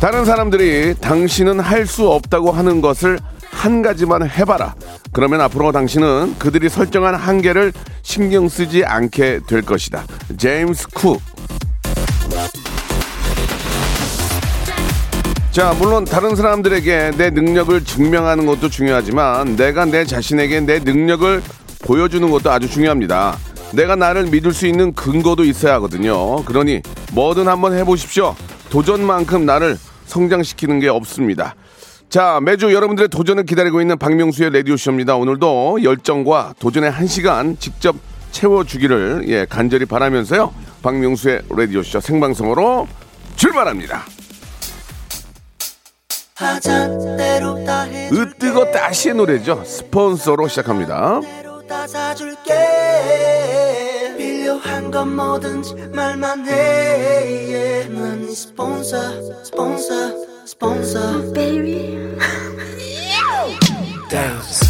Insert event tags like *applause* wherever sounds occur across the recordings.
다른 사람들이 당신은 할 수 없다고 하는 것을 한 가지만 해봐라. 그러면 앞으로 당신은 그들이 설정한 한계를 신경 쓰지 않게 될 것이다. 제임스 쿡. 자, 물론 다른 사람들에게 내 능력을 증명하는 것도 중요하지만 내가 내 자신에게 내 능력을 보여주는 것도 아주 중요합니다. 내가 나를 믿을 수 있는 근거도 있어야 하거든요. 그러니 뭐든 한번 해보십시오. 도전만큼 나를 성장시키는 게 없습니다. 자, 매주 여러분들의 도전을 기다리고 있는 박명수의 라디오쇼입니다. 오늘도 열정과 도전의 한 시간 직접 채워주기를 예, 간절히 바라면서요. 박명수의 라디오쇼 생방송으로 출발합니다. 으뜨거 따시의 노래죠. 스폰서로 시작합니다. 다 사줄게 필요한 건 뭐든지 말만 해. 난 스폰서 스폰서 스폰서. Baby. Dance.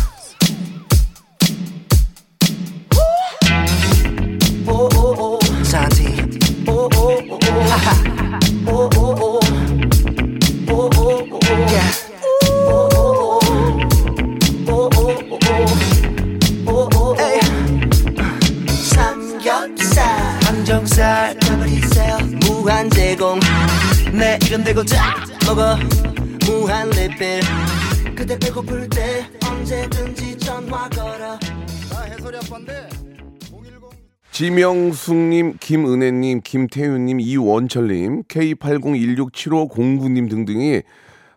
오오오 산티 오오오 하하 오오오 오오오 버리세요. 무한 제공. 내 이름 대고 자 먹어. 무한 리필. 그대 배고플 때 언제든지 전화 걸어. 아 해소리 아빠인데. 지명숙님, 김은혜님, 김태윤님, 이원철님, K80167509님 등등이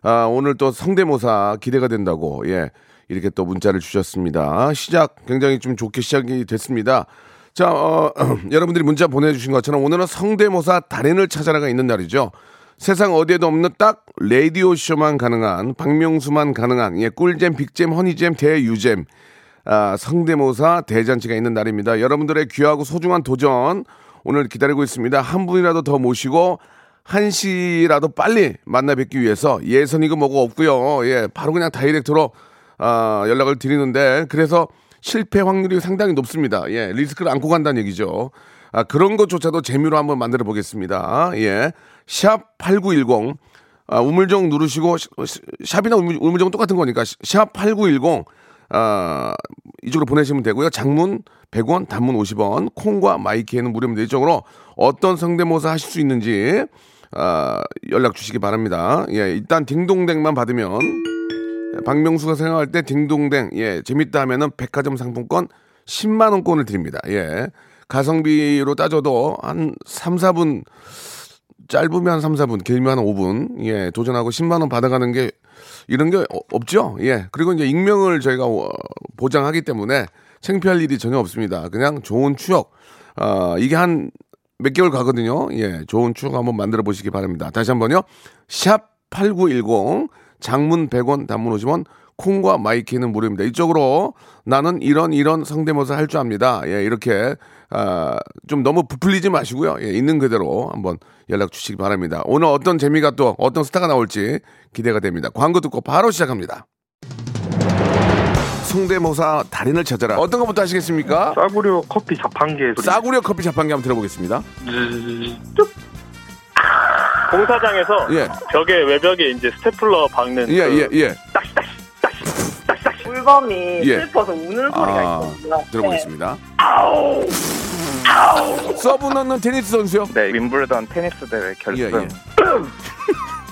아, 오늘 또 성대모사 기대가 된다고 예 이렇게 또 문자를 주셨습니다. 시작 굉장히 좀 좋게 시작이 됐습니다. 자, 어, *clears throat* 여러분들이 문자 보내주신 것처럼 오늘은 성대모사 달인을 찾아라가 있는 날이죠. 세상 어디에도 없는 딱 라디오 쇼만 가능한 박명수만 가능한 예 꿀잼, 빅잼, 허니잼, 대유잼 아, 성대모사 대잔치가 있는 날입니다. 여러분들의 귀하고 소중한 도전 오늘 기다리고 있습니다. 한 분이라도 더 모시고 한 시라도 빨리 만나 뵙기 위해서 예선이고 뭐고 없고요. 예, 바로 그냥 다이렉트로 아, 연락을 드리는데 그래서 실패 확률이 상당히 높습니다. 예, 리스크를 안고 간다는 얘기죠. 아, 그런 것조차도 재미로 한번 만들어 보겠습니다. 예. 샵 8910. 아, 우물정 누르시고, 샵이나 우물, 우물 정은 똑같은 거니까, 샵 8910. 아, 이쪽으로 보내시면 되고요. 장문 100원, 단문 50원, 콩과 마이키에는 무료입니다. 이쪽으로 어떤 성대모사 하실 수 있는지, 아, 연락 주시기 바랍니다. 예, 일단 딩동댕만 받으면, 박명수가 생각할 때 딩동댕, 예, 재밌다 하면은 백화점 상품권 10만 원권을 드립니다. 예. 가성비로 따져도 한 3, 4분, 짧으면 한 3, 4분, 길면 한 5분, 예, 도전하고 10만 원 받아가는 게 이런 게 어, 없죠. 예. 그리고 이제 익명을 저희가 어, 보장하기 때문에 창피할 일이 전혀 없습니다. 그냥 좋은 추억. 아, 이게 한 몇 개월 가거든요. 예. 좋은 추억 한번 만들어 보시기 바랍니다. 다시 한번요. 샵 8910 장문 100원, 단문 50원, 콩과 마이케이는 무료입니다. 이쪽으로 나는 이런 이런 성대모사 할 줄 압니다. 예, 이렇게 아, 좀 너무 부풀리지 마시고요. 예, 있는 그대로 한번 연락 주시기 바랍니다. 오늘 어떤 재미가 또 어떤 스타가 나올지 기대가 됩니다. 광고 듣고 바로 시작합니다. 성대모사 달인을 찾아라. 어떤 것부터 하시겠습니까? 싸구려 커피 자판기 소리. 싸구려 커피 자판기 한번 들어보겠습니다. 공사장에서 예. 벽에 외벽에 이제 스테플러 박는 예, 그 예, 예. 딱시 딱시 딱시 딱시 딱시 물범이 예. 슬퍼서 우는 소리가 아, 있거든요. 들어보겠습니다. 서브 넣는 테니스 선수요? 네 윔블던 테니스 대회 결승 예, 예. *laughs*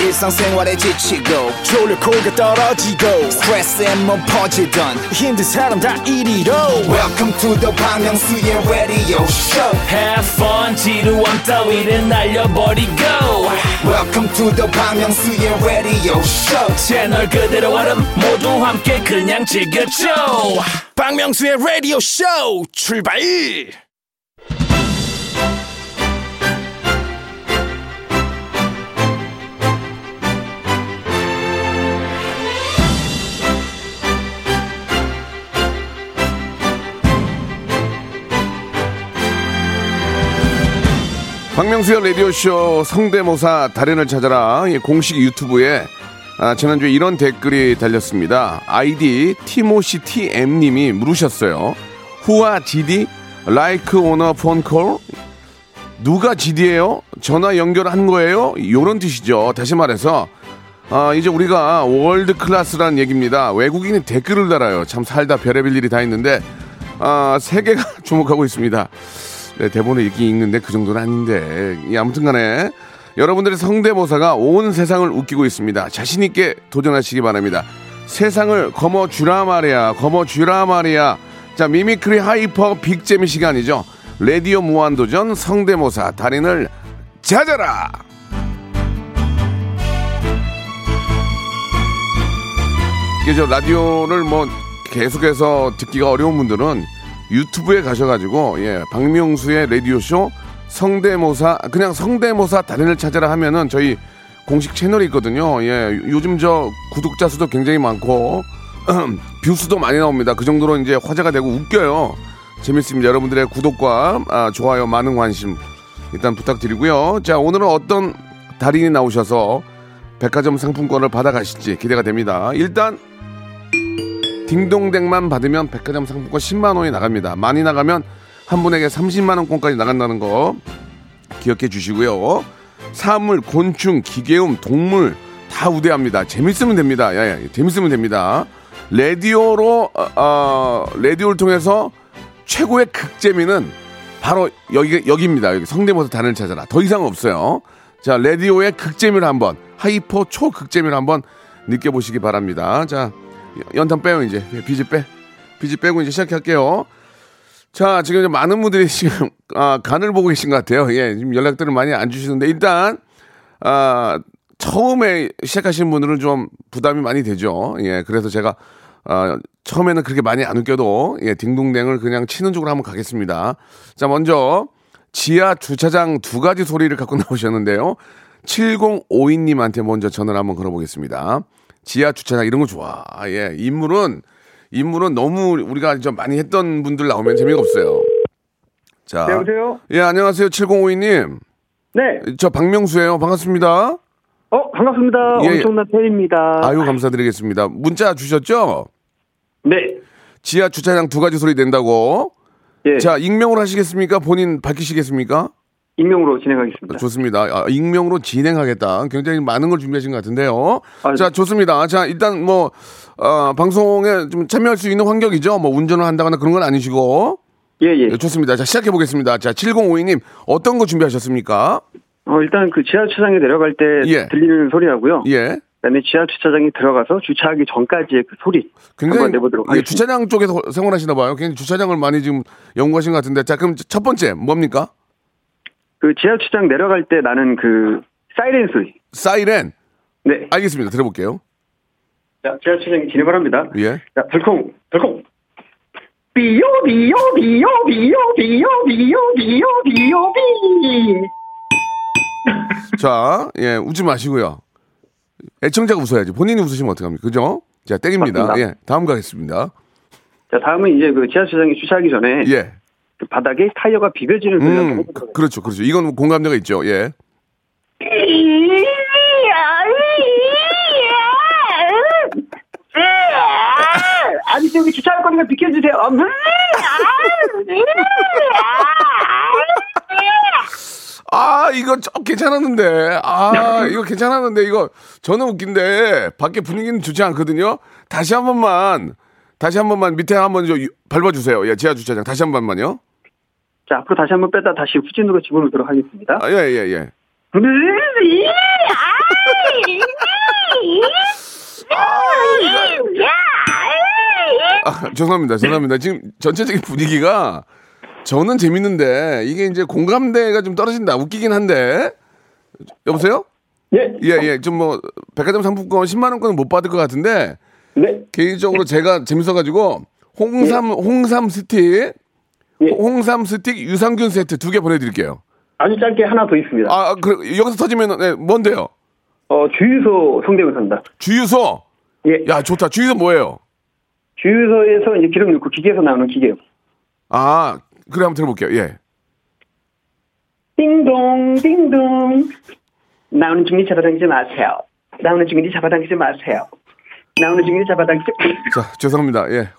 일상생활에 지치고, 졸려 코가 떨어지고, 스트레스에 몸 퍼지던, 힘든 사람 다 이리로. welcome to the Bang Myung-soo's radio show Have fun 지루함 따위를 날려버리고 welcome to the Bang Myung-soo's radio show 채널 그대로 얼음 모두 함께 그냥 즐겨줘 박명수의 라디오 쇼 출발 박명수의 라디오쇼 성대모사 달인을 찾아라 이 공식 유튜브에 아, 지난주에 이런 댓글이 달렸습니다. 아이디 티모시TM님이 물으셨어요. 후아 GD a phone call? 누가 GD예요? 전화 연결한 거예요? 요런 뜻이죠. 다시 말해서 아, 이제 우리가 월드 클래스란 얘기입니다. 외국인이 댓글을 달아요. 참 살다 별의별 일이 다 있는데 아, 세계가 *laughs* 주목하고 있습니다. 네, 대본을 읽긴 읽는데 그 정도는 아닌데. 이 아무튼 간에 여러분들의 성대모사가 온 세상을 웃기고 있습니다. 자신 있게 도전하시기 바랍니다. 세상을 거머쥐라 말이야. 거머쥐라 말이야. 자, mimicry hyper 빅재미 시간이죠. 라디오 무한도전 성대모사 달인을 찾아라! 이게 저 라디오를 뭐 계속해서 듣기가 어려운 분들은 유튜브에 가셔가지고 예 박명수의 라디오 쇼 성대모사 그냥 성대모사 달인을 찾아라 하면은 저희 공식 채널이 있거든요. 예 요즘 저 구독자 수도 굉장히 많고 *clears throat* 뷰수도 많이 나옵니다. 그 정도로 이제 화제가 되고 웃겨요. 재밌습니다. 여러분들의 구독과 아, 좋아요 많은 관심 일단 부탁드리고요. 자 오늘은 어떤 달인이 나오셔서 백화점 상품권을 받아가실지 기대가 됩니다. 일단 딩동댕만 받으면 백화점 상품권 10만 원이 나갑니다. 많이 나가면 한 분에게 30만 원권까지 나간다는 거 기억해 주시고요. 사물, 곤충, 기계음, 동물 다 우대합니다. 재밌으면 됩니다. 예, 예, 재밌으면 됩니다. 라디오로 어, 어, 라디오를 통해서 최고의 극재미는 바로 여기 여기입니다. 여기 성대모사 달인을 찾아라. 더 이상 없어요. 자, 라디오의 극재미를 한번 hyper 초극재미를 한번 느껴보시기 바랍니다. 자, 연탄 빼요 이제 비지 빼 비지 빼고 이제 시작할게요. 자 지금 많은 분들이 지금 아, 간을 보고 계신 것 같아요. 예, 지금 연락들을 많이 안 주시는데 일단 아, 처음에 시작하신 분들은 좀 부담이 많이 되죠. 예, 그래서 제가 아, 처음에는 그렇게 많이 안 웃겨도 예, 딩동댕을 그냥 치는 쪽으로 한번 가겠습니다. 자 먼저 지하 주차장 두 가지 소리를 갖고 *laughs* 나오셨는데요. 7052님한테 먼저 전화를 한번 걸어보겠습니다. 지하 주차장 이런 거 좋아. 아, 예. 인물은 인물은 너무 우리가 좀 많이 했던 분들 나오면 재미가 없어요. 자. 네, 여보세요? 예, 안녕하세요. 7052님. 네. 저 박명수예요. 반갑습니다. 어, 반갑습니다. 예, 예. 엄청난 팬입니다. 아유, 감사드리겠습니다. 문자 주셨죠? 네. 지하 주차장 두 가지 소리 낸다고. 예. 자, 익명으로 하시겠습니까? 본인 밝히시겠습니까? 익명으로 진행하겠습니다. 좋습니다. 아, 익명으로 진행하겠다. 굉장히 많은 걸 준비하신 것 같은데요. 아, 자, 좋습니다. 자, 일단 뭐, 어, 방송에 좀 참여할 수 있는 환경이죠. 뭐, 운전을 한다거나 그런 건 아니시고. 예, 예. 예, 좋습니다. 자, 시작해 보겠습니다. 자, 7052님, 어떤 거 준비하셨습니까? 어, 일단 그 지하 주차장에 내려갈 때 예. 들리는 소리하고요. 예. 그다음에 지하 주차장에 들어가서 주차하기 전까지의 그 소리 굉장히 한번 내보도록 예, 하겠습니다. 주차장 쪽에서 생활하시나 봐요. 굉장히 주차장을 많이 지금 연구하신 것 같은데. 자, 그럼 첫 번째 뭡니까? 그 지하 주차장 내려갈 때 나는 그 사이렌 소리. 사이렌. 네. 알겠습니다. 들어볼게요. 자, 지하 주차장 진입을 합니다. 예. 자, 덜컹, 덜컹. 비요, 비요, 비요, 비요, 비요, 비요, 비요, 비요, 비. 자, 예, 웃지 마시고요. 애청자가 웃어야지. 본인이 웃으시면 어떡합니까? 그죠? 자, 땡입니다. 맞습니다. 예, 다음 가겠습니다. 자, 다음은 이제 그 지하 주차장에 주차하기 전에 예. 그 바닥에 타이어가 비벼지는 소리가 음, 그, 그렇죠, 그렇죠. 이건 공감대가 있죠. 예. 아니 저기 주차할 거니까 비켜주세요. 음, 아, 이거 좀 괜찮았는데. 아, 이거 괜찮았는데, 이거 저는 웃긴데, 밖에 분위기는 좋지 않거든요. 다시 한 번만, 다시 한 번만 밑에 한번 좀 밟아주세요. 예, 지하 주차장. 다시 한 번만요. 자, 앞으로 다시 한번 빼다 다시 후진으로 집어넣도록 하겠습니다. 아, 예, 예, 예. 아, 죄송합니다. 죄송합니다. 지금 전체적인 분위기가 저는 재밌는데, 이게 이제 공감대가 좀 떨어진다. 웃기긴 한데. 여보세요? 예. 예, 예. 좀 뭐, 백화점 상품권 10만 원권은 못 받을 것 같은데, 네. 개인적으로 제가 재밌어 가지고 홍삼 홍삼 스틱 예. 홍삼 스틱 유산균 세트 두 개 보내드릴게요. 아주 짧게 하나 더 있습니다. 아, 그 여기서 터지면 네, 뭔데요? 어, 주유소 성대모사입니다. 주유소. 예. 야 좋다. 주유소 뭐예요? 주유소에서 이제 기름 넣고 기계에서 나오는 기계요. 아 그래 한번 들어볼게요. 예. 띵동, 띵동. 나오는 중리 잡아당기지 마세요. 나오는 중리 잡아당기지 마세요. 나오는 중리 잡아당기지 자 죄송합니다. 예.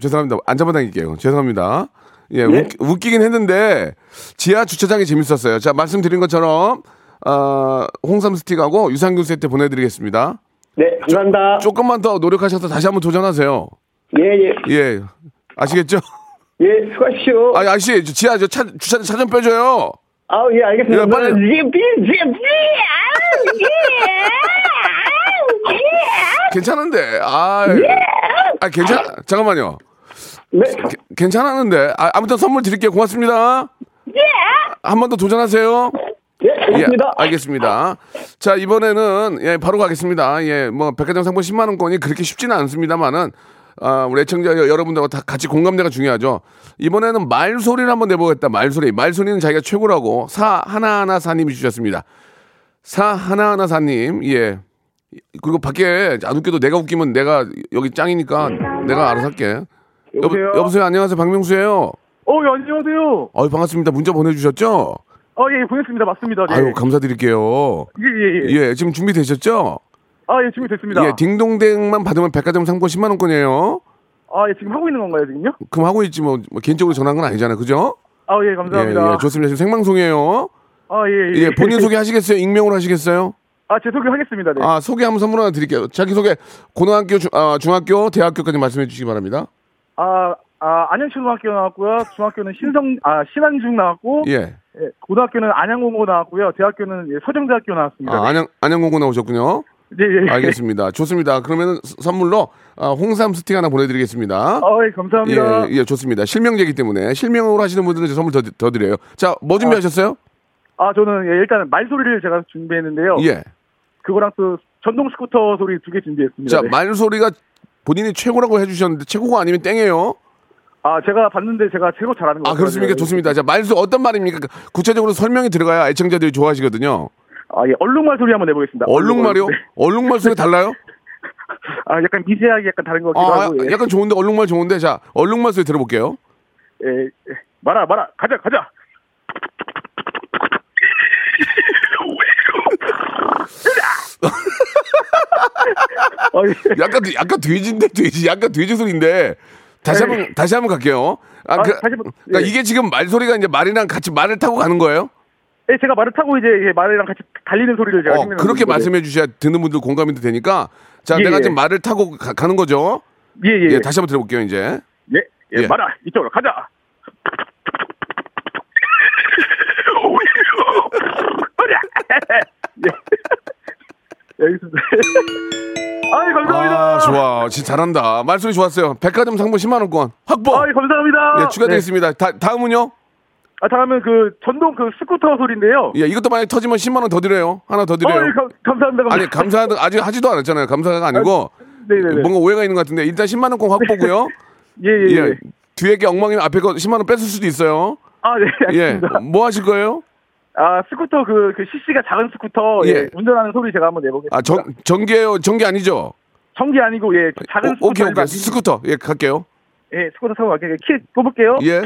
죄송합니다. 안 잡아당길게요. 죄송합니다. 예, 네? 웃기, 웃기긴 했는데 지하 주차장이 재밌었어요. 자 말씀드린 것처럼 어, 홍삼 스틱하고 유산균 세트 보내드리겠습니다. 네, 감사합니다. 조 금만 더 노력하셔서 다시 한번 도전하세요. 예, 예. 예. 아시겠죠? 예, 수고하십시오. *laughs* 아, 아저씨, 저 지하, 저 차, 주차장 차좀 빼줘요. 아, 예, 알겠습니다. 예, 빨리. 예, 삐, 예, 삐, 괜찮은데. 아, 아, 괜찮, 잠깐만요. 네. 게- 괜찮았는데. 아, 아무튼 선물 드릴게요. 고맙습니다. 한번 더 도전하세요. 예, 알겠습니다. 예, 알겠습니다. 자, 이번에는, 예, 바로 가겠습니다. 예, 뭐, 백화점 상품 10만 원권이 그렇게 쉽지는 않습니다만은, 아, 우리 애청자 여- 여러분들과 다 같이 공감대가 중요하죠. 이번에는 말소리를 한번 내보겠다. 말소리. 말소리는 자기가 최고라고 사 하나하나 사님이 주셨습니다. 사 하나하나 사님, 예. 그리고 밖에 안 웃겨도 내가 웃기면 내가 여기 짱이니까 내가 알아서 할게. 여보세요? 여보세요? 안녕하세요. 박명수예요 어, 예, 안녕하세요. 아유, 반갑습니다. 문자 보내주셨죠? 어, 예, 보냈습니다. 맞습니다. 네. 아유, 감사드릴게요. 예, 예, 예. 예, 지금 준비되셨죠? 아, 예, 준비됐습니다. 예, 딩동댕만 받으면 백화점 상품 10만 원권이에요. 아, 예, 지금 하고 있는 건가요, 지금요? 그럼 하고 있지 뭐, 뭐 개인적으로 전화한 건 아니잖아요, 그죠? 아, 예, 예, 감사합니다. 예, 좋습니다. 지금 생방송이에요. 아, 예, 예. 예, 본인 소개 하시겠어요? 익명으로 하시겠어요? 아, 제 소개하겠습니다. 네. 아, 소개하면 선물 하나 드릴게요. 자기 소개 고등학교, 중, 아, 중학교, 대학교까지 말씀해 주시기 바랍니다. 아, 아, 안양초등학교 나왔고요. 중학교는 신성, 아, 신안중 나왔고, 예. 예, 고등학교는 안양공고 나왔고요. 대학교는 예, 서정대학교 나왔습니다. 아, 안양 안양공고 나오셨군요. 네, 예, 예. 알겠습니다. 좋습니다. 그러면 선물로 아, 홍삼 스틱 하나 보내드리겠습니다. 아, 예, 감사합니다. 예, 예, 좋습니다. 실명제이기 때문에 실명으로 하시는 분들은 선물 더, 더 드려요. 자, 뭐 준비하셨어요? 아, 저는 예, 일단 말소리를 제가 준비했는데요. 예. 그거랑 또 전동 스쿠터 소리 두 개 준비했습니다. 자, 네. 말소리가 본인이 최고라고 해주셨는데 최고가 아니면 땡이에요. 아, 제가 봤는데 제가 최고 잘하는 것 아, 같아요. 그렇습니까? 좋습니다. 자, 말소 어떤 말입니까? 구체적으로 설명이 들어가야 애청자들이 좋아하시거든요. 아, 예, 얼룩말 소리 한번 내보겠습니다. 얼룩말이요? 네. 얼룩말 소리 달라요? *laughs* 아, 약간 미세하게 약간 다른 것 같기도 아, 하고. 예. 약간 좋은데 얼룩말 좋은데 자, 얼룩말 소리 들어볼게요. 예, 예. 말아, 말아, 가자, 가자. *laughs* *laughs* 약간 약간 돼지인데 돼지, 약간 돼지 소리인데 다시 한번 다시 한번 갈게요. 아, 아, 그, 한번, 그러니까 예. 이게 지금 말소리가 이제 말이랑 같이 말을 타고 가는 거예요? 예, 제가 말을 타고 이제 예, 말이랑 같이 달리는 소리를 제가 어, 그렇게 거죠. 말씀해 주셔야 듣는 분들 공감이 되니까 자, 예, 내가 예. 지금 말을 타고 가, 는 거죠. 예, 예. 예, 다시 한번 들어볼게요, 이제. 예, 예, 예. 말아, 이쪽으로 가자. *laughs* *laughs* *laughs* 예. 여기서 *laughs* 아이 감사합니다. 아, 좋아. 진짜 잘한다. 말소리 좋았어요. 백화점 상품 10만 원권 확보. 아이 감사합니다. 예, 추가되겠습니다. 다, 다음은요? 아, 다음은 그 전동 그 스쿠터 소리인데요. 예, 이것도 만약 터지면 10만 원 더 드려요. 하나 더 드려요. 아이, 감, 감사합니다. 아니, 감사하다 아직 하지도 않았잖아요. 감사가 아니고 네네네. 뭔가 오해가 있는 것 같은데 일단 10만 원권 확보고요. *laughs* 예, 예, 예. 예. 뒤에 게 엉망이면 앞에 거 10만 원 뺐을 수도 있어요. 아, 네, 예. 알겠습니다. 뭐 하실 거예요? 아, 스쿠터 그, 그 CC가 작은 스쿠터 예. 예. 운전하는 소리 제가 한번 내보겠습니다. 아, 전 전기예요. 전기 아니죠? 전기 아니고 예, 그 작은 오, 스쿠터. 오케이, 오케이. 스쿠터. 예, 갈게요. 예, 스쿠터 타고 갈게요. 키 뽑을게요. 예.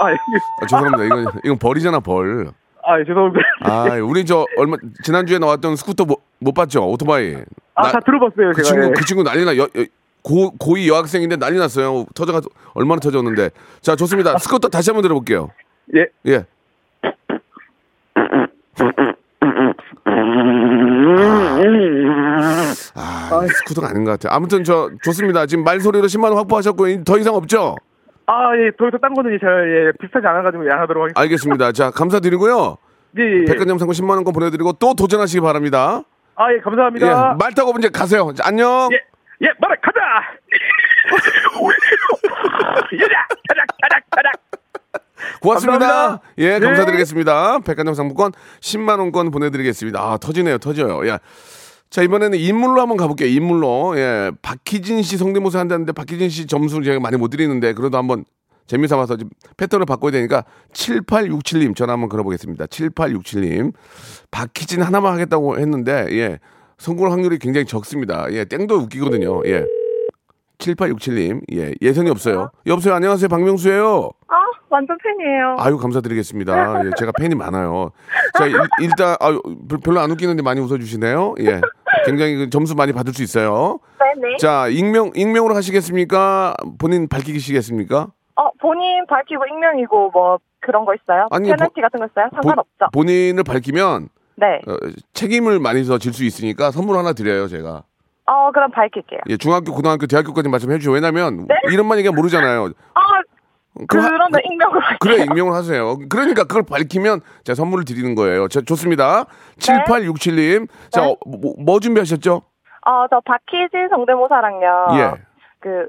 아, 예. 아, 죄송합니다. 이건 이건 벌이잖아, 벌. 아, 예, 죄송합니다. 아, 우리 저 얼마 지난주에 나왔던 스쿠터 못, 못 봤죠? 오토바이. 아, 나- 다 들어봤어요, 그 제가. 친구 예. 그 친구 난리나 여, 여, 고, 고2 여학생인데 난리 났어요. 터져가, 얼마나 터졌는데. 자, 좋습니다. 스쿠터 다시 한번 들어볼게요. 예. 예. 아, 스쿠터가 아닌 것 같아요. 아무튼 저, 좋습니다. 지금 말소리로 10만 원 확보하셨고, 더 이상 없죠? 아, 예, 더 이상 딴 거는 잘, 예, 비슷하지 않아 가지고 안 하도록 하겠습니다. 알겠습니다. 자, 감사드리고요. 예, 예, 예. 백화점 상품 10만 원권 보내 드리고, 또 도전하시기 바랍니다. 아, 예, 감사합니다. 예, 말 타고 이제 가세요. 자, 안녕. 예, 예, 말아, 가자! 가자, 가자, 가자, 가자! 고맙습니다. 감사합니다. 예, 네. 감사드리겠습니다. 백화점 상품권 10만 원권 보내드리겠습니다. 아, 터지네요, 터져요. 야. 자, 이번에는 인물로 한번 가볼게요. 인물로. 예, 박희진 씨 성대모사 한다는데 박희진 씨 점수를 제가 많이 못 드리는데 그래도 한번 재미삼아서 좀 패턴을 바꿔야 되니까 7867님 전화 한번 걸어보겠습니다. 7867님. 박희진 하나만 하겠다고 했는데 예, 성공 확률이 굉장히 적습니다. 예, 땡도 웃기거든요. 예. 7867님. 예, 예선이 없어요. 여보세요. 안녕하세요. 박명수예요. 아, 완전 팬이에요. 아유 감사드리겠습니다. 예, 제가 팬이 많아요. 자 일, 일단 아유, 별- 별로 안 웃기는데 많이 웃어주시네요. 예, 굉장히 그 점수 많이 받을 수 있어요. 네네. 자 익명 익명으로 하시겠습니까? 본인 밝히시겠습니까? 어, 본인 밝히고 익명이고 뭐 그런 거 있어요? 아니, 페널티 같은 거 있어요? 상관없죠. 본- 본인을 밝히면 네. 어, 책임을 많이 더 질 수 있으니까 선물 하나 드려요 제가. 어, 그럼 밝힐게요. 예, 중학교, 고등학교, 대학교까지 말씀해 주죠. 왜냐면 네? 이름만 얘기하면 모르잖아요. 아, 그럼 하- 그러면 익명으로 할게요. 그래 익명을 하세요. 그러니까 그걸 밝히면 제가 선물을 드리는 거예요. 자, 좋습니다. 7867님. 자, 네. 어, 뭐, 뭐 준비하셨죠? 어, 저 박희진 성대모사랑요. 예. 그, 그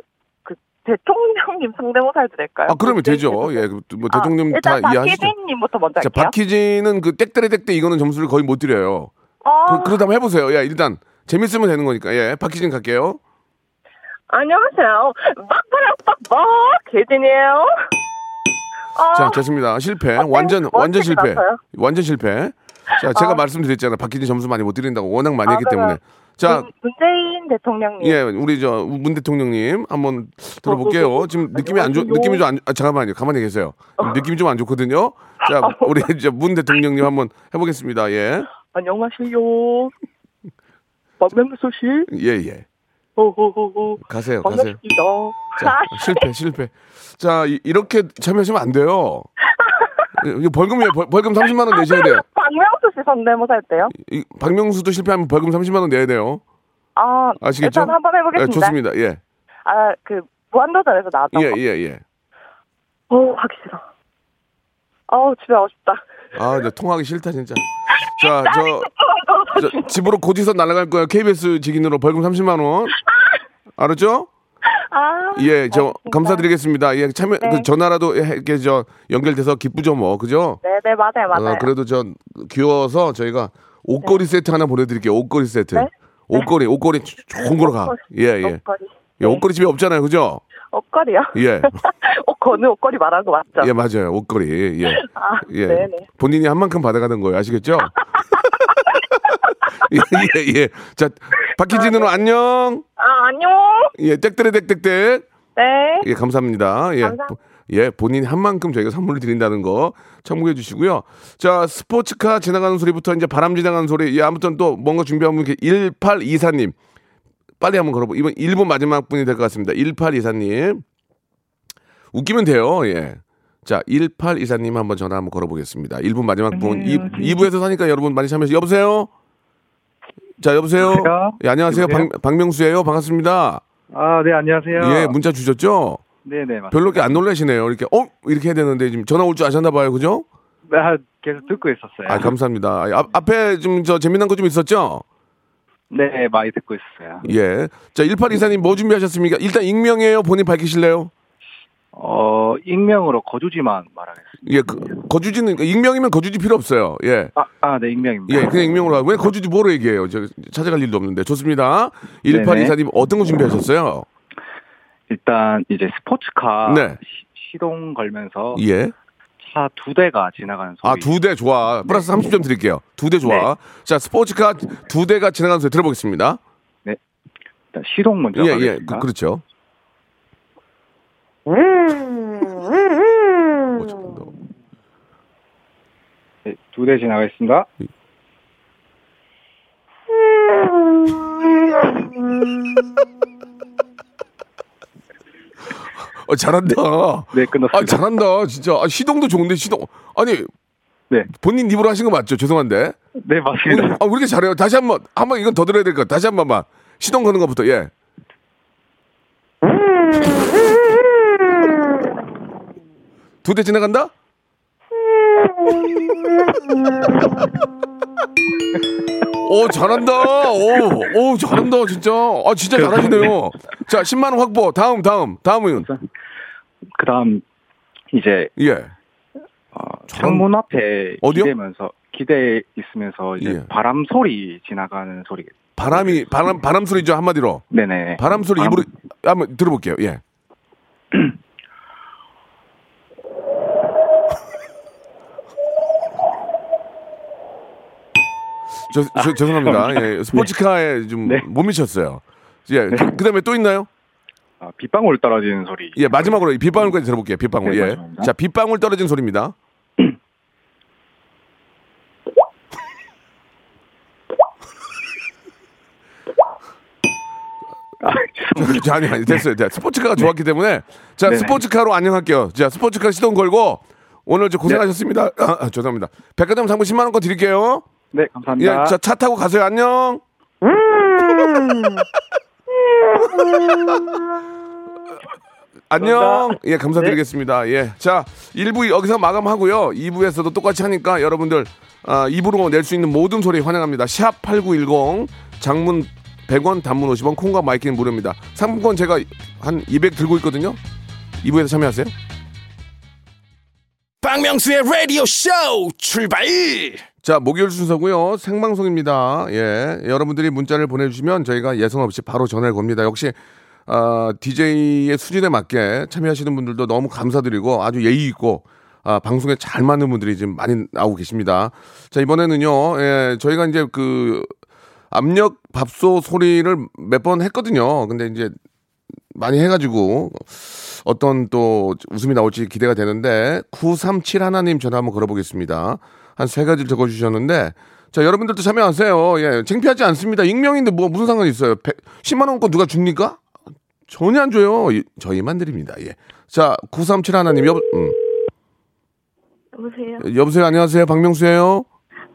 대통령님 성대모사 해도 될까요? 아, 그러면 되죠. 네, 예, 그뭐 대통령 아, 다 이해하시죠. 박희진님부터 먼저 자, 할게요. 박희진은 그 땡떼레 땡떼 이거는 점수를 거의 못 드려요. 어, 그, 그러다 한번 해보세요. 예, 일단 재밌으면 되는 거니까. 예, 박희진 갈게요. 안녕하세요. 빡빡빡빡 혜진이에요. 어, 자, 됐습니다. 실패. 어, 완전 땡, 완전 실패. 나서요? 완전 실패. 자, 제가 어. 말씀드렸잖아요. 박희진 점수 많이 못 드린다고 워낙 많이 아, 했기 때문에. 자, 문, 문재인 대통령님. 예, 우리 저 문 대통령님 한번 들어볼게요. 지금 느낌이 안 좋. 느낌이 좀 안, 아, 잠깐만요. 가만히 계세요. *laughs* 느낌이 좀 안 좋거든요. 자, 우리 *laughs* 이제 문 대통령님 한번 해보겠습니다. 예, 안녕하세요. 박명수 씨. 예, 예. 호호호호. 가세요, 가세요. 반갑습니다. 자, 실패, 실패. 자, 이, 렇게 참여하시면 안 돼요. *laughs* 이거 벌금이에요. 벌, 벌금 30만 원 내셔야 돼요. 박명수 씨 성대모사 했대요? 이, 박명수도 실패하면 벌금 30만 원 내야 돼요. 아, 아시겠죠? 일단 한번 예, 해보겠습니다. 좋습니다. 예, 아, 그 무한도전에서 나왔던 예, 거. 예, 예. 어, 하기 싫어. 어우, 집에 가고 싶다. 아, 나 통화하기 싫다 진짜. *laughs* 자, 저, 저 집으로 고지서 날아갈 거예요. KBS 직인으로 벌금 30만 원. 알았죠? 아, 예, 저 알겠습니다. 감사드리겠습니다. 예, 참여 네. 그 전화라도 해- 이렇게 저 연결돼서 기쁘죠 뭐, 그죠? 네 네, 맞아요, 맞아요. 어, 그래도 저 귀여워서 저희가 옷걸이 세트 하나 보내드릴게요. 옷걸이 세트. 네? 옷걸이, 옷걸이 좋은 거로 가. 예, 예. 옷걸이. 예, 옷걸이 집에 없잖아요, 그죠? 옷걸이요? 예. *laughs* 옷, 거는 옷걸이 말하는 거 맞죠? 예, 맞아요. 옷걸이. 예. 아, 예. 네네. 본인이 한 만큼 받아가는 거예요. 아시겠죠? *laughs* *laughs* 예, 예, 예. 자, 박희진으로 안녕. 아, 안녕. 예, 땡땡 땡땡땡. 네. 예, 감사합니다. 예. 감사합니다. 보- 예, 본인이 한 만큼 저희가 선물을 드린다는 거 참고해 주시고요. 자, 스포츠카 지나가는 소리부터 이제 바람 지나가는 소리. 예, 아무튼 또 뭔가 준비한 분 1824님. 빨리 한번 걸어보. 이번 1분 마지막 분이 될 것 같습니다. 1824님. 웃기면 돼요. 예. 자, 1824님 한번 전화 한번 걸어보겠습니다. 1분 마지막 분. 2, 2부에서 사니까 여러분 많이 참여해주세요. 여보세요? 자, 여보세요? 여보세요? 예, 안녕하세요. 박, 여보세요? 박명수예요. 반갑습니다. 아, 네, 안녕하세요. 예, 문자 주셨죠? 네 네, 맞습니다. 별로 이렇게 안 놀라시네요. 이렇게, 어? 이렇게 해야 되는데, 지금 전화 올 줄 아셨나 봐요. 그죠? 네, 아, 계속 듣고 있었어요. 아, 감사합니다. 아, 앞, 앞에 좀 저 재미난 거 좀 있었죠? 네, 많이 듣고 있었어요. 예. 자, 1824님 뭐 준비하셨습니까? 일단 익명이에요. 본인 밝히실래요? 어, 익명으로 거주지만 말하겠습니다. 예, 그, 거주지는, 익명이면 거주지 필요 없어요. 예. 아, 아, 네, 익명입니다. 예, 그냥 익명으로 하고. 왜 거주지 뭐로 얘기해요? 저 찾아갈 일도 없는데. 좋습니다. 1824님 어떤 거 준비하셨어요? 일단 이제 스포츠카 네. 시, 시동 걸면서 예. 차 두 대가 지나가는 소리. 아, 두 대 좋아. 플러스 30점 드릴게요. 두 대 좋아. 네. 자, 스포츠카 두 대가 지나가는 소리 들어보겠습니다. 일단 시동 먼저 예, 예. 가겠습니다. 그, 그렇죠. 어, 잠깐, 너. 네, 두 대 지나가겠습니다. *laughs* 어, 잘한다. 네, 끝났습니다. 아, 잘한다. 진짜. 아, 시동도 좋은데, 시동. 아니, 네. 본인 입으로 하신 거 맞죠? 죄송한데. 네, 맞습니다. 아, 왜 이렇게 잘해요? 다시 한 번, 한 번 이건 더 들어야 될 것 같아. 다시 한 번만. 시동 거는 것부터, 예. 두 대 지나간다? 오, 잘한다. 오, 오, 잘한다, 진짜. 아, 진짜 잘하시네요. 자, 10만 원 확보. 다음, 다음. 다음은, 그 다음, 이제, 예. 어, 창문 앞에 어디요? 기대면서, 기대 있으면서, 이제 예. 바람 소리 지나가는 소리. 바람이, 바람, 바람 소리죠, 한마디로. 네네. 바람 소리 입으로, 한번 들어볼게요, 예. *clears throat* 저, 저, 죄송합니다. 예, 스포츠카에 좀 네. 못 미쳤어요. 예, 그, 다음에 또 있나요? 아, 빗방울 떨어지는 소리. 예, 마지막으로 이 빗방울까지 들어볼게요. 빗방울. 네, 예. 자, 빗방울 떨어진 소리입니다. 아. 자, *laughs* 아니, 아니, 됐어요. 자, 스포츠카가 좋았기 때문에. 자, 네네. 스포츠카로 안녕할게요. 자, 스포츠카 시동 걸고 오늘 저 고생하셨습니다. 아, 아, 죄송합니다. 백화점 상품 10만원권 드릴게요. 네, 예, 감사합니다. 자, 차 타고 가세요. 안녕. *laughs* 안녕. 감사합니다. 예, 감사드리겠습니다. 예. 자, 1부 여기서 마감하고요. 2부에서도 똑같이 하니까 여러분들 아, 2부로 낼 수 있는 모든 소리 환영합니다. 샵 8910 장문 100원 단문 50원 콩과 마이킹 무료입니다. 상품권 제가 한 200 들고 있거든요. 2부에서 참여하세요. 박명수의 라디오 쇼 출발 자, 목요일 순서고요. 생방송입니다. 예. 여러분들이 문자를 보내주시면 저희가 예성 없이 바로 전화를 겁니다. 역시, 아, DJ의 수준에 맞게 참여하시는 분들도 너무 감사드리고 아주 예의 있고, 아, 방송에 잘 맞는 분들이 지금 많이 나오고 계십니다. 자, 이번에는요, 예, 저희가 이제 그 압력 밥솥 소리를 몇 번 했거든요. 근데 이제 많이 해가지고 어떤 또 웃음이 나올지 기대가 되는데 937 하나님 전화 한번 걸어보겠습니다. 한 세 가지를 적어주셨는데 자 여러분들도 참여하세요. 예, 창피하지 않습니다. 익명인데 뭐 무슨 상관이 있어요? 100, 10만 원권 누가 줍니까? 전혀 안 줘요. 이- 저희만 드립니다. 예. 자 937 하나님 여보 음. 여보세요? 여보세요 안녕하세요 박명수예요.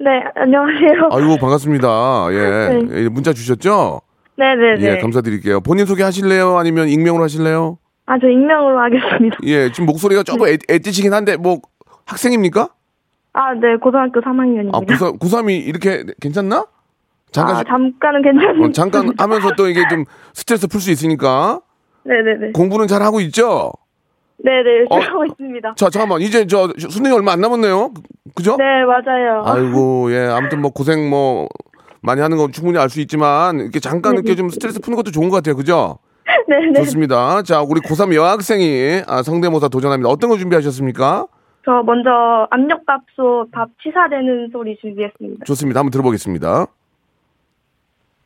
네, 안녕하세요. 아이고 반갑습니다. 예. 네. 예, 문자 주셨죠? 네 네 네. 예 감사드릴게요. 본인 소개 하실래요? 아니면 익명으로 하실래요? 아, 저 익명으로 하겠습니다. 예, 지금 목소리가 조금 애, 애띠시긴 한데 뭐 학생입니까? 아, 네, 고등학교 3학년입니다. 아, 고3, 고3이 이렇게 괜찮나? 잠깐 아, 잠깐은 괜찮은데. 어, 잠깐 하면서 또 이게 좀 스트레스 풀 수 있으니까 네네네. 공부는 잘 하고 있죠? 네네, 어. 하고 있습니다. 자, 잠깐만. 이제 저 수능이 얼마 안 남았네요. 그- 그죠? 네, 맞아요. 아이고, 예. 아무튼 뭐 고생 뭐 많이 하는 건 충분히 알 수 있지만 이렇게 잠깐 네. 이렇게 좀 스트레스 푸는 것도 좋은 것 같아요. 그죠? 네네. *laughs* 좋습니다. 자, 우리 고3 여학생이 아, 성대모사 도전합니다. 어떤 거 준비하셨습니까? 저 먼저 압력밥솥 밥 치사되는 소리 준비했습니다. 좋습니다. 한번 들어보겠습니다.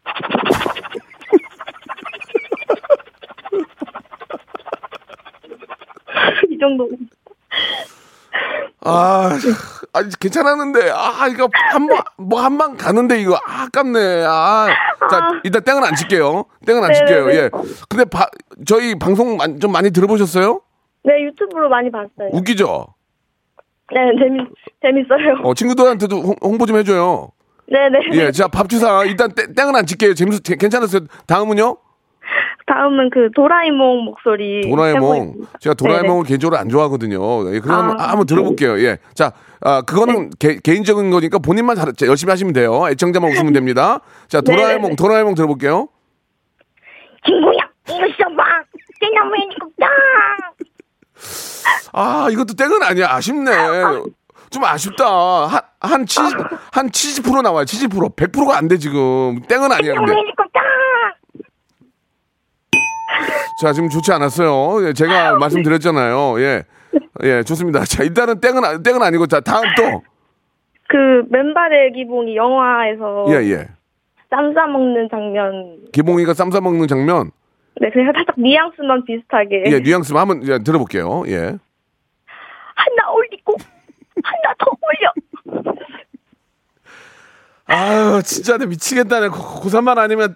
*laughs* 이 정도. 아, 아 괜찮았는데 아 이거 한번뭐 한 방 가는데 이거 아, 아깝네. 아, 자 일단 땡은 안 칠게요. 땡은 안 네네네. 칠게요. 예. 근데 바, 저희 방송 만- 좀 많이 들어보셨어요? 네, 유튜브로 많이 봤어요. 웃기죠? 네, 재밌, 재밌어요. 어 친구들한테도 홍, 홍보 좀 해줘요. 네네. 예, 자 밥 주사 일단 땡, 땡은 안 칠게요. 재밌 괜찮았어요. 다음은요? 다음은 그 도라에몽 목소리. 도라에몽. 제가 도라에몽을 개인적으로 안 좋아하거든요. 예, 그럼 한번, 아, 한번 들어볼게요. 예. 자, 아, 그거는 개, 개인적인 거니까 본인만 잘, 열심히 하시면 돼요. 애청자만 웃으면 됩니다. 자, 도라에몽, 네네네. 도라에몽 들어볼게요. 친구야, 이거 써봐. 대나무 해니까 아, 이것도 땡은 아니야. 아쉽네. 좀 아쉽다. 한, 한 70, 한 70% 나와요. 70%. 100%가 안 돼, 지금. 땡은 아니야, 근데. 자, 지금 좋지 않았어요. 예, 제가 말씀드렸잖아요. 예. 예, 좋습니다. 자, 일단은 땡은, 아- 땡은 아니고, 자, 다음 또. 그 맨발의 기봉이 영화에서 예, 예. 쌈 싸먹는 장면. 기봉이가 쌈 싸먹는 장면. 네, 그냥 살짝 뉘앙스만 비슷하게. 예, 뉘앙스 한번 예, 들어볼게요. 예. 하나 올리고 하나 더 올려. 아유, 진짜 내 미치겠다네. 고, 고3만 아니면.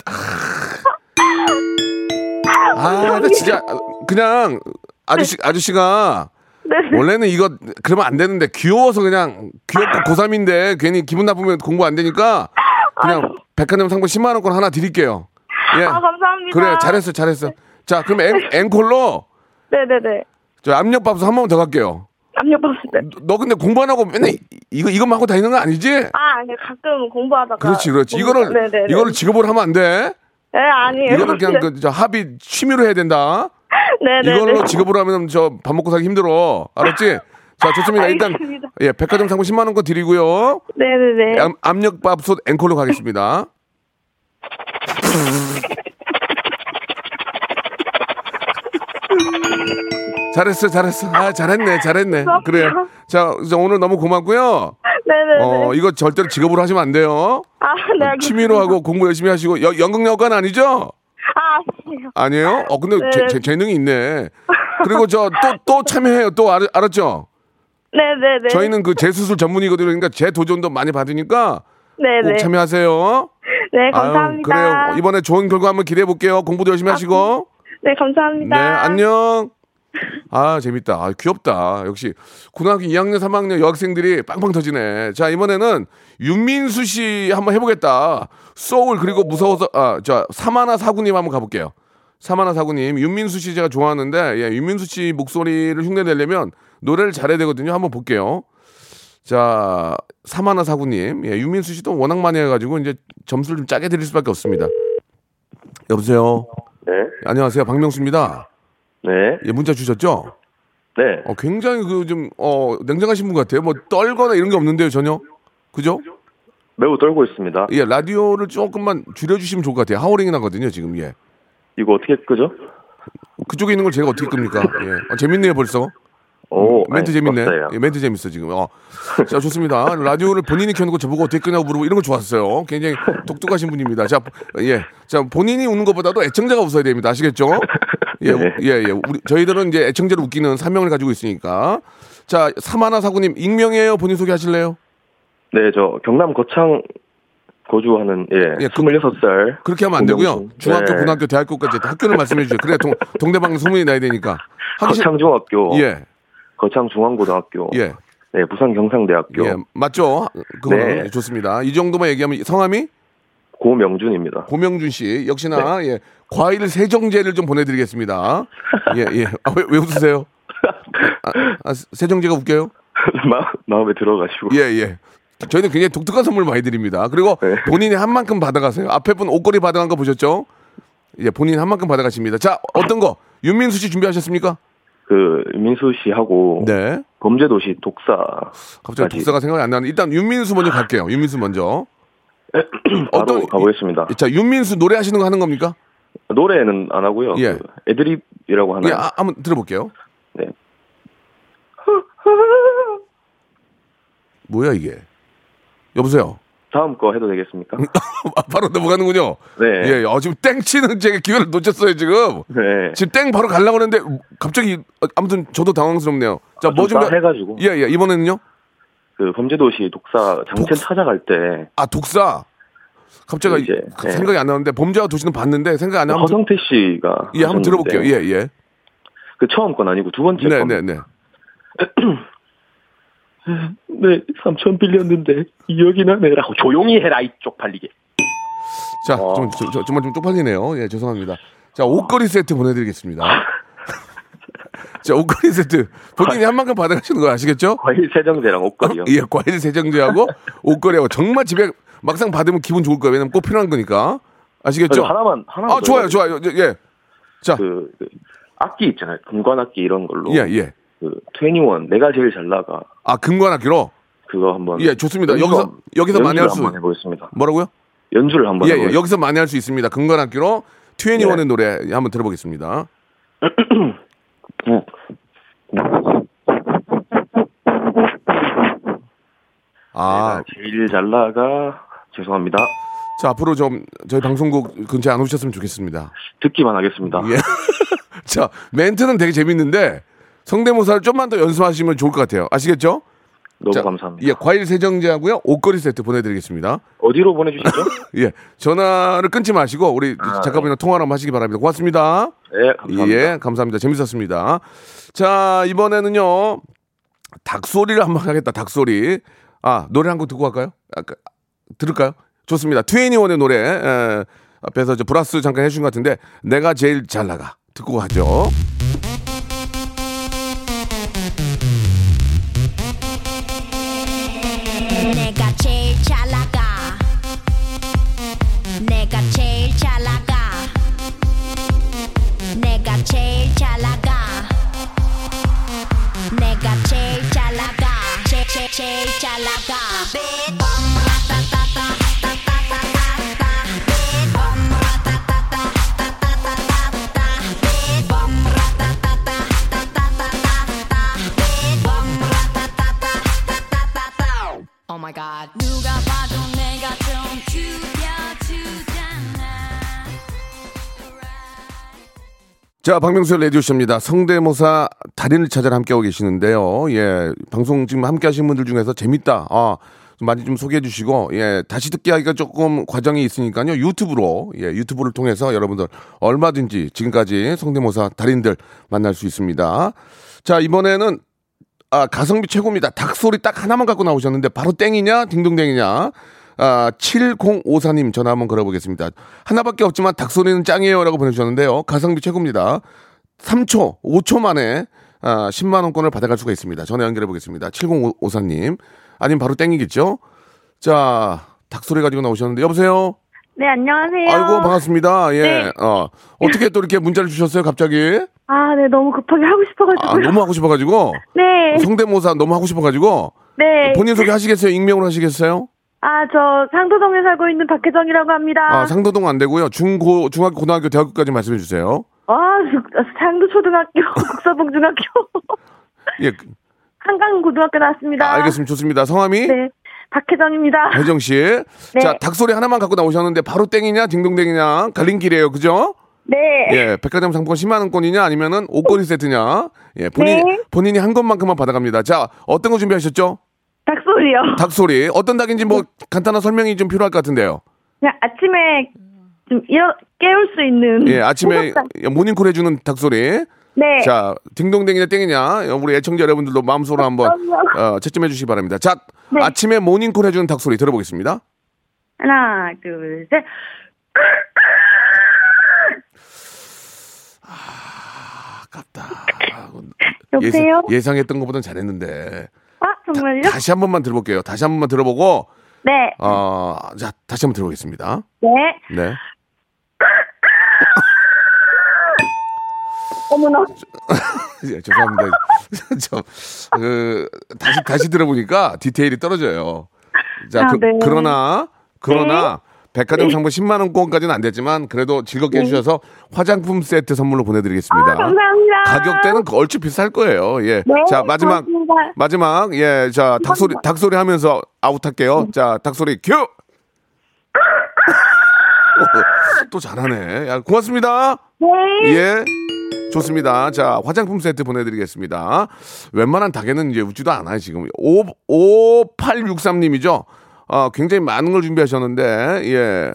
아, 아, 나 진짜 그냥 아저씨 아저씨가 네. 원래는 이거 그러면 안 되는데 귀여워서 그냥 귀엽고 고3인데 괜히 기분 나쁘면 공부 안 되니까 그냥 백화점 상품 10만 원권 하나 드릴게요. 예. 아, 감사합니다. 그래 잘했어 잘했어. 자 그럼 앵, *laughs* 앵콜로 네네네. 저 압력밥솥 한 번 더 갈게요. 압력밥솥. 네. 너 근데 공부 안 하고 맨날 이- 이거 이것만 하고 다니는 거 아니지? 아, 아니, 가끔 공부하다가. 그렇지 그렇지. 공부- 이거를 네네네. 이거를 직업으로 하면 안 돼. 네, 아니에요. 이거는 그냥 그 저 합의 취미로 해야 된다. 네네네. *laughs* 이걸로 직업으로 하면 저 밥 먹고 살기 힘들어. 알았지? 자 좋습니다. 일단 알겠습니다. 예 백화점 상품 10만 원권 드리고요. 네네네. 압, 압력밥솥 앵콜로 가겠습니다. *laughs* 잘했어, 잘했어. 아, 잘했네, 잘했네. 그래. 자, 오늘 너무 고맙고요. 네네네. 어, 이거 절대로 직업으로 하시면 안 돼요. 아, 네. 알겠습니다. 취미로 하고 공부 열심히 하시고 여, 연극영화관 아니죠? 아, 아니에요. 아니에요? 어, 근데 네. 재, 재- 재능이 있네. 그리고 저 또 또 참여해요. 또 알, 알았죠? 네네네. 저희는 그 재수술 전문이거든요. 그러니까 재도전도 많이 받으니까 네네. 꼭 참여하세요. 네, 아유, 감사합니다. 그래요. 이번에 좋은 결과 한번 기대해 볼게요. 공부도 열심히 하시고. 네, 네, 감사합니다. 안녕. 아, 재밌다. 아, 귀엽다. 역시 고등학교 2학년, 3학년 여학생들이 빵빵 터지네. 자, 이번에는 윤민수 씨 한번 해보겠다. 소울 그리고 무서워서 아, 자 사마나 사구님 한번 가볼게요. 사마나 사구님, 윤민수 씨 제가 좋아하는데 예, 윤민수 씨 목소리를 흉내내려면 노래를 잘해야 되거든요. 한번 볼게요. 자, 사마나 사구님, 예, 윤민수 씨도 워낙 많이 해가지고 이제 점수를 좀 짜게 드릴 수밖에 없습니다. 여보세요. 네. 안녕하세요, 박명수입니다. 네. 예, 문자 주셨죠? 네. 어, 굉장히 그 좀 어, 냉정하신 분 같아요. 뭐 떨거나 이런 게 없는데요, 전혀. 그죠? 매우 떨고 있습니다. 예, 라디오를 조금만 줄여주시면 좋을 것 같아요. 하워링이 나거든요, 지금. 예. 이거 어떻게 끄죠? 그쪽에 있는 걸 제가 어떻게 끕니까? 예. 어, 재밌네요, 벌써. 오, 멘트 아니, 재밌네. 예, 멘트 재밌어 지금. 어. 자 좋습니다. 라디오를 본인이 켜놓고 저보고 어떻게 끄냐고 물어보고 이런 거 좋았어요. 굉장히 독특하신 분입니다. 자, 예, 자 본인이 웃는 것보다도 애청자가 웃어야 됩니다. 아시겠죠? 예, *laughs* 네. 예, 예. 우리 저희들은 이제 애청자를 웃기는 사명을 가지고 있으니까. 자, 사마나 사구님 익명이에요. 본인 소개하실래요? 네, 저 경남 거창 거주하는 예, 예, 그- 26살. 그렇게 하면 안 되고요. 중학교, 네. 고등학교, 대학교까지 학교를 말씀해 주세요. 그래 동, 동대방 소문이 나야 되니까. 하기 *laughs* 싫- 거창중학교, 예, 거창 중앙고등학교, 예, 네, 부산 경상대학교, 예, 맞죠? 그거는 네. 좋습니다. 이 정도만 얘기하면 성함이 고명준입니다. 고명준 씨 역시나 예 과일 세정제를 좀 보내드리겠습니다. 예 예. 아, 왜, 왜 웃으세요? 아, 아, 세정제가 웃겨요? *laughs* 마, 마음에 들어가지고. 예 예. 저희는 굉장히 독특한 선물 많이 드립니다. 그리고 네. 본인이 한 만큼 받아가세요. 앞에 분 옷걸이 받아간 거 보셨죠? 예, 본인 한 만큼 받아가십니다. 자, 어떤 거? 윤민수 씨 준비하셨습니까? 그 민수 씨하고 네. 범죄도시 독사 갑자기. 독사가 생각이 안 나는데 일단 윤민수 먼저 갈게요. 윤민수 먼저. *clears throat* 어떤- 가보겠습니다. 자, 윤민수 노래 하시는 거 하는 겁니까? 노래는 안 하고요. 예. 그 애드립이라고 하나요? 예, 아, 한번 들어볼게요. 네. 뭐야 이게? 여보세요. 다음 거 해도 되겠습니까? *laughs* 아, 바로 넘어가는군요. 네. 예, 어, 지금 땡 치는 제가 기회를 놓쳤어요, 지금. 네. 지금 땡 바로 가려고 하는데, 갑자기, 어, 아무튼 저도 당황스럽네요. 자, 뭐좀 좀. 다 해가지고 예, 예, 이번에는요? 그 범죄도시 독사 장첸 독사. 찾아갈 때 아, 독사. 갑자기 이제, 그 네. 생각이 안 나는데, 범죄와 도시는 봤는데, 생각이 안 나면. 허성태 씨가 예, 한번 하셨는데 들어볼게요. 예, 예. 그 처음 건 아니고 두 번째 네, 건. 네, 네. *clears throat* *clears throat* 네, 3천 빌렸는데 2억이나 내라고 조용히 해라 이 쪽 팔리게. 자, 어. 좀, 저, 저, 정말 좀 쪽팔리네요. 예, 죄송합니다. 자, 옷걸이 세트 보내드리겠습니다. *laughs* 자, 옷걸이 세트. 본인이 한 만큼 받아가시는 거 아시겠죠? 과일 세정제랑 옷걸이요. 예, 과일 세정제하고 *laughs* 옷걸이하고 정말 집에 막상 받으면 기분 좋을 거예요. 왜냐면 꼭 필요한 거니까. 아시겠죠? 아니, 하나만 하나만 아, 좋아요, 더 좋아요. 예. 자, 그, 그 악기 있잖아요. 금관 악기 이런 걸로. 예, 예. 그 트웬티원 내가 제일 잘 나가 아, 금관악기로? 그거 한번. 예, 좋습니다. 여기서, 한- 여기서 많이 할 수, 한번 해보겠습니다. 뭐라고요? 연주를 한번 예, 예. 여기서 많이 할 수 있습니다. 금관악기로 트웬티원의 노래 한번 들어보겠습니다. *clears throat* 아, 제일 잘 나가 죄송합니다. 자, 앞으로 좀 저희 방송국 근처에 안 오셨으면 좋겠습니다. 듣기만 하겠습니다. 예. *laughs* 자, 멘트는 되게 재밌는데 성대모사를 좀만 더 연습하시면 좋을 것 같아요. 아시겠죠? 너무 자, 감사합니다. 예, 과일 세정제하고요. 옷걸이 세트 보내드리겠습니다. 어디로 보내주시죠? *laughs* 예, 전화를 끊지 마시고 우리 아, 작가분이랑 통화 한번 하시기 바랍니다. 고맙습니다. 예, 감사합니다. 예, 감사합니다. 재밌었습니다. 자, 이번에는요, 닭소리를 한번 하겠다, 닭소리. 아, 노래 한 곡 듣고 갈까요? 아까, 들을까요? 좋습니다. 트웬티원의 노래, 에, 앞에서 이제 브라스 잠깐 해주신 것 같은데, 내가 제일 잘 나가. 듣고 가죠. 자, 박명수의 라디오쇼입니다. 성대모사 달인을 찾아라 함께하고 계시는데요. 예, 방송 지금 함께 하신 분들 중에서 재밌다. 아, 좀 많이 좀 소개해 주시고, 예, 다시 듣기 하기가 조금 과정이 있으니까요. 유튜브로, 예, 유튜브를 통해서 여러분들 얼마든지 지금까지 성대모사 달인들 만날 수 있습니다. 자, 이번에는 아, 가성비 최고입니다. 닭소리 딱 하나만 갖고 나오셨는데 바로 땡이냐, 딩동댕이냐. 아, 7054님 전화 한번 걸어보겠습니다. 하나밖에 없지만 닭소리는 짱이에요. 라고 보내주셨는데요. 가성비 최고입니다. 3초, 5초 만에 아, 10만 원권을 받아갈 수가 있습니다. 전화 연결해 보겠습니다. 7054님. 아니면 바로 땡이겠죠? 자, 닭소리 가지고 나오셨는데, 여보세요? 네, 안녕하세요. 아이고, 반갑습니다. 예. 네. 어, 어떻게 또 이렇게 문자를 주셨어요, 갑자기? 아, 네, 너무 급하게 하고 아, 싶어가지고요. 너무 하고 싶어가지고. 네, 성대모사 너무 하고 싶어가지고. 네. 본인 소개 하시겠어요? 익명으로 하시겠어요? 아, 저 상도동에 살고 있는 박혜정이라고 합니다. 아, 상도동 안 되고요. 중고, 중학교, 고등학교, 대학교까지 말씀해 주세요. 아, 주- 상도 초등학교, *laughs* 국서봉 중학교, 예, 그- 한강 고등학교 나왔습니다. 알겠습니다. 좋습니다. 성함이 네, 박혜정입니다. 혜정 씨. 네. 자, 닭소리 하나만 갖고 나오셨는데 바로 땡이냐, 딩동댕이냐, 갈림길이에요. 그죠? 네. 예, 백화점 상품권 10만 원권이냐, 아니면은 옷걸이 세트냐. 예, 본인 네. 본인이 한 것만큼만 받아갑니다. 자, 어떤 거 준비하셨죠? 닭소리요. 닭소리. 어떤 닭인지 뭐 간단한 설명이 좀 필요할 것 같은데요. 그냥 아침에 좀 일어, 깨울 수 있는. 예, 아침에 호박닭. 모닝콜 해주는 닭소리. 네. 자, 딩동댕이냐 땡이냐. 우리 애청자 여러분들도 마음속으로 한번 어, 채점해 주시기 바랍니다. 자, 네. 아침에 모닝콜 해주는 닭소리 들어보겠습니다. 하나, 둘, 셋. 아깝다. 여보세요? 예상, 했던 것보단 잘했는데. 아, 정말요? 다 시 한 번만 들어볼게요. 다시 한 번만 들어보고, 네. 어, 자, 다시 한 번 들어보겠습니다. 네. 네. *laughs* 어머나. *laughs* 예, 죄송합니다. *laughs* 저, 그, 다시, 다시 들어보니까 디테일이 떨어져요. 자, 아, 그, 네. 그러나, 그러나, 백화점 상품 10만 원권까지는 안 됐지만, 그래도 즐겁게 해주셔서 화장품 세트 선물로 보내드리겠습니다. 아, 감사합니다. 가격대는 그 얼추 비쌀 거예요. 예. 네, 자, 마지막, 고맙습니다. 마지막, 예, 자, 닭소리, 닭소리 하면서 아웃할게요. 자, 닭소리 큐! *laughs* 또 잘하네. 야, 고맙습니다. 네. 예. 좋습니다. 자, 화장품 세트 보내드리겠습니다. 웬만한 닭에는 이제 웃지도 않아요, 지금. 5, 5863님이죠. 아, 굉장히 많은 걸 준비하셨는데, 예.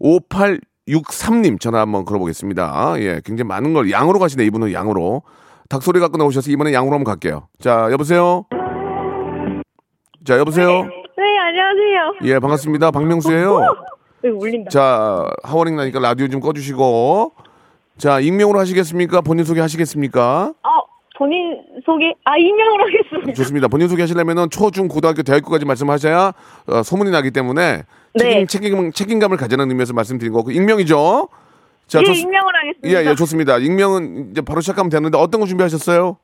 5863님 전화 한번 걸어보겠습니다. 예. 굉장히 많은 걸 양으로 가시네, 이분은 양으로. 닭소리 갖고 나오셔서 이번에 양으로 한번 갈게요. 자, 여보세요? 자, 여보세요? 네, 안녕하세요. 예, 반갑습니다. 박명수예요 네, 울린다. 자, 하워링 나니까 라디오 좀 꺼주시고. 자, 익명으로 하시겠습니까? 본인 소개 하시겠습니까? 아, 본인 소개, 아, 익명으로 하겠습니다. 좋습니다. 본인 소개 하시려면은 초, 중, 고등학교, 대학교까지 말씀하셔야 어, 소문이 나기 때문에 네. 책임, 책임, 책임감을 가지는 의미에서 말씀드린 거고, 익명이죠? 자, 예, 좋- 익명으로 하겠습니다. 예, 예, 좋습니다. 익명은 이제 바로 시작하면 되는데 어떤 거 준비하셨어요?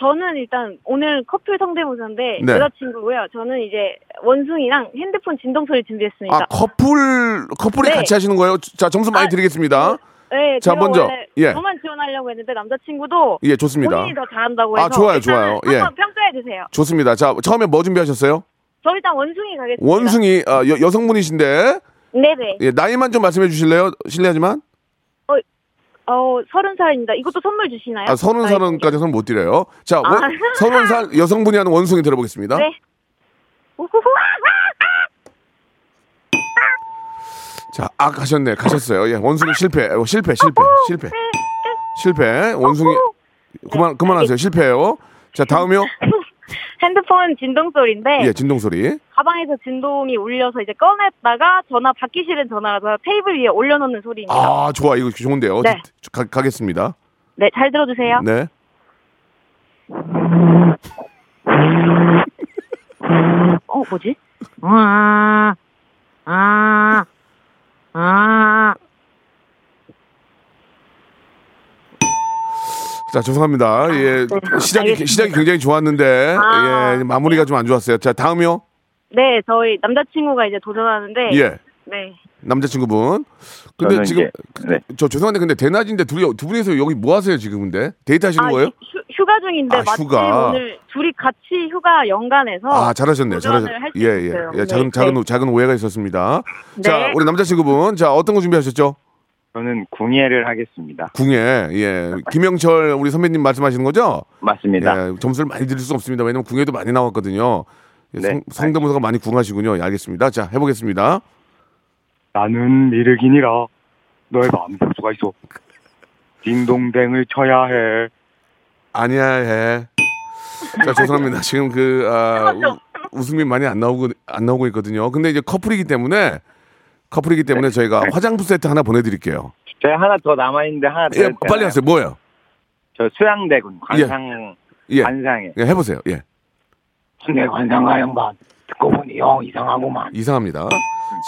저는 일단 오늘 커플 성대모사인데 네. 여자친구고요. 저는 이제 원숭이랑 핸드폰 진동 소리 준비했습니다. 아, 커플, 커플이 네. 같이 하시는 거예요? 자, 점수 많이 아, 드리겠습니다. 네, 자, 먼저, 예. 저만 지원하려고 했는데 남자친구도 예, 좋습니다. 본인이 더 잘한다고 아, 해서 좋아요, 일단 좋아요. 예. 한번 평가해 주세요. 좋습니다. 자, 처음에 뭐 준비하셨어요? 저 일단 원숭이 가겠습니다. 원숭이, 아, 여, 여성분이신데, 네네. 예, 나이만 좀 말씀해 주실래요? 실례하지만. 어 서른 살입니다. 이것도 선물 주시나요? 아, 서른 아이고. 살은까지는 못 드려요. 자, 아. 원- 서른 *laughs* 살 여성분이 하는 원숭이 들어보겠습니다. 네. 우후후. 자, 악 하셨네. 가셨어요. 예, 원숭이 실패. 어, 실패, 실패, 실패. 실패. 원숭이 그만 그만하세요. 실패요. 자 다음이요. *laughs* 핸드폰 진동 소리인데 예, 진동 소리. 가방에서 진동이 울려서 이제 꺼냈다가 전화 받기 싫은 전화라서 테이블 위에 올려놓는 소리입니다. 아 좋아 이거 좋은데요. 네. 가, 가겠습니다. 네, 잘 들어주세요. 네. 어, 뭐지? 아, 아, 아. 자 죄송합니다. 예 시작이 알겠습니다. 시작이 굉장히 좋았는데 아, 예 마무리가 좀 안 좋았어요. 자 다음이요. 네, 저희 남자친구가 이제 도전하는데. 예. 네. 남자친구분. 근데 지금 이제- 네. 저 죄송한데 근데 대낮인데 둘이 두 분이서 여기 뭐 하세요 지금 근데 데이트 하시는 아, 거예요? 휴, 휴가 중인데 아, 마침 휴가. 오늘 둘이 같이 휴가 연간해서 아 잘하셨네요. 잘하셨. 할수 예 예. 있어요. 예, 작은 네, 작은 네. 작은 오해가 있었습니다. 자 네. 우리 남자친구분 자 어떤 거 준비하셨죠? 저는 궁예를 하겠습니다. 궁예 예 김영철 우리 선배님 말씀하시는 거죠? 맞습니다. 예, 점수를 많이 드릴 수 없습니다. 왜냐면 궁예도 많이 나왔거든요. 예, 네, 성, 성대모사가 많이 궁하시군요. 예, 알겠습니다. 자 해보겠습니다. 나는 미륵이니라 너의 마음 볼 수가 있어. 딩동댕을 쳐야 해. 아니야 해. 자 죄송합니다. 지금 그 아, 우- 웃음이 많이 안 나오고 안 나오고 있거든요. 근데 이제 커플이기 때문에 커플이기 때문에 저희가 화장품 세트 하나 보내드릴게요. 제가 하나 더 남아 있는데 하나 더. 예, 빨리 하세요. 뭐예요? 저 수양대군 관상 예, 관상에 예, 해보세요. 예, 내 관상가 양반 듣고 보니 영 이상하구만. 이상합니다.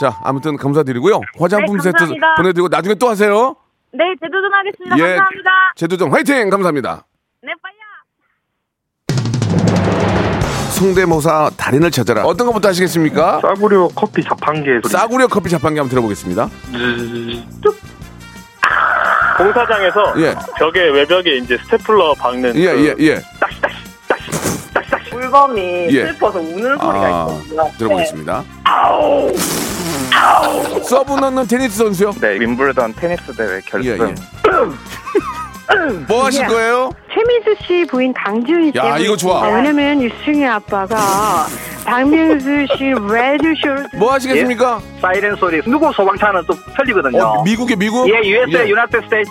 자, 아무튼 감사드리고요. 화장품 네, 세트 감사합니다. 보내드리고 나중에 또 하세요. 네, 재도전하겠습니다. 예. 감사합니다. 제도정 화이팅! 감사합니다. 네, 빨리요. 성대모사 달인을 찾아라. 어떤 것부터 하시겠습니까? 싸구려 커피 자판기 소리. 싸구려 커피 자판기 한번 들어보겠습니다. 공사장에서 예, 벽에 외벽에 이제 스테플러 박는 예, 그 예, 예. 물범이 예. 슬퍼서 우는 소리가 아, 있거든요. 들어보겠습니다. 서브 넣는 테니스 선수요? 네, 윔블던 테니스 대회 결승. 예, 예. 뭐 하실 거예요? 최민수 씨 부인 강주은 씨. 야, 이거 좋아. 아, 왜냐면 유성이 아빠가 박명수 씨 라디오쇼를 *laughs* 뭐 하시겠습니까? 사이렌 소리. 누구 소방차는 또 틀리거든요. 어, 미국에 미국? 예, USA, 예. United State.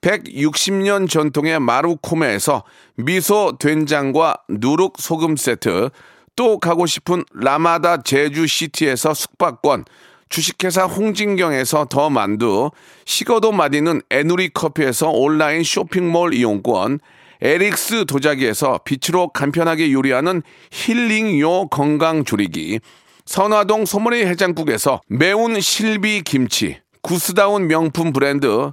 160년 전통의 마루코메에서 미소 된장과 누룩 소금 세트, 또 가고 싶은 라마다 제주시티에서 숙박권, 주식회사 홍진경에서 더 만두, 식어도 맛있는 에누리 커피에서 온라인 쇼핑몰 이용권, 에릭스 도자기에서 빛으로 간편하게 요리하는 힐링요 건강조리기, 선화동 소머리 해장국에서 매운 실비 김치, goose down 명품 브랜드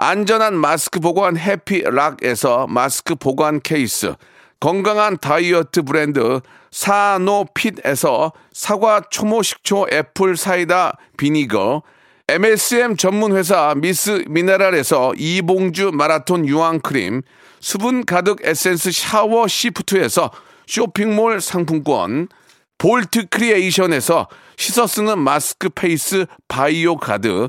안전한 마스크 보관 해피락에서 마스크 보관 케이스, 건강한 다이어트 브랜드 사노핏에서 사과 초모 식초 apple cider vinegar MSM 전문 회사 미스 미네랄에서 이봉주 마라톤 유황 크림 수분 가득 에센스 샤워 시프트에서 쇼핑몰 상품권 볼트 크리에이션에서 씻어 쓰는 마스크 페이스 바이오 가드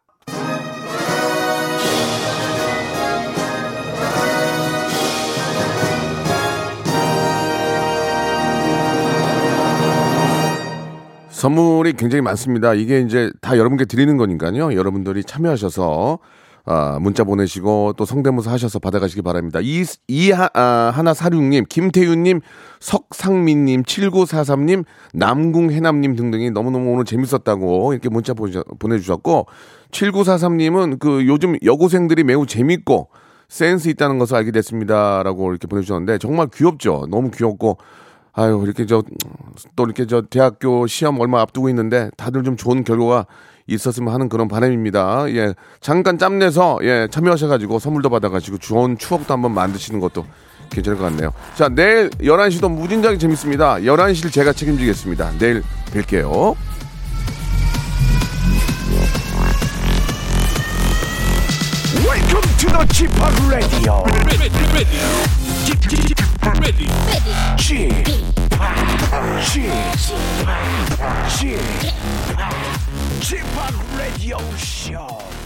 선물이 굉장히 많습니다. 이게 이제 다 여러분께 드리는 거니까요. 여러분들이 참여하셔서 아, 문자 보내시고 또 성대모사 하셔서 받아가시기 바랍니다. 이, 이 하, 아, 하나 사육님, 김태윤님, 석상민님, 7943님, 남궁해남님 등등이 너무너무 오늘 재밌었다고 이렇게 문자 보내주, 보내주셨고, 7943님은 그 요즘 여고생들이 매우 재밌고 센스 있다는 것을 알게 됐습니다 라고 이렇게 보내주셨는데 정말 귀엽죠. 너무 귀엽고 아유 이렇게 저 또 이렇게 저 대학교 시험 얼마 앞두고 있는데 다들 좀 좋은 결과가 있었으면 하는 그런 바람입니다. 예 잠깐 짬내서 예 참여하셔가지고 선물도 받아가지고 좋은 추억도 한번 만드시는 것도 괜찮을 것 같네요. 자 내일 11시도 무진장이 재밌습니다. 11시를 제가 책임지겠습니다. 내일 뵐게요. Welcome to the Chip Radio. Ready. Cheers. Cheers. Cheers. Cheers. Cheers. Radio Show.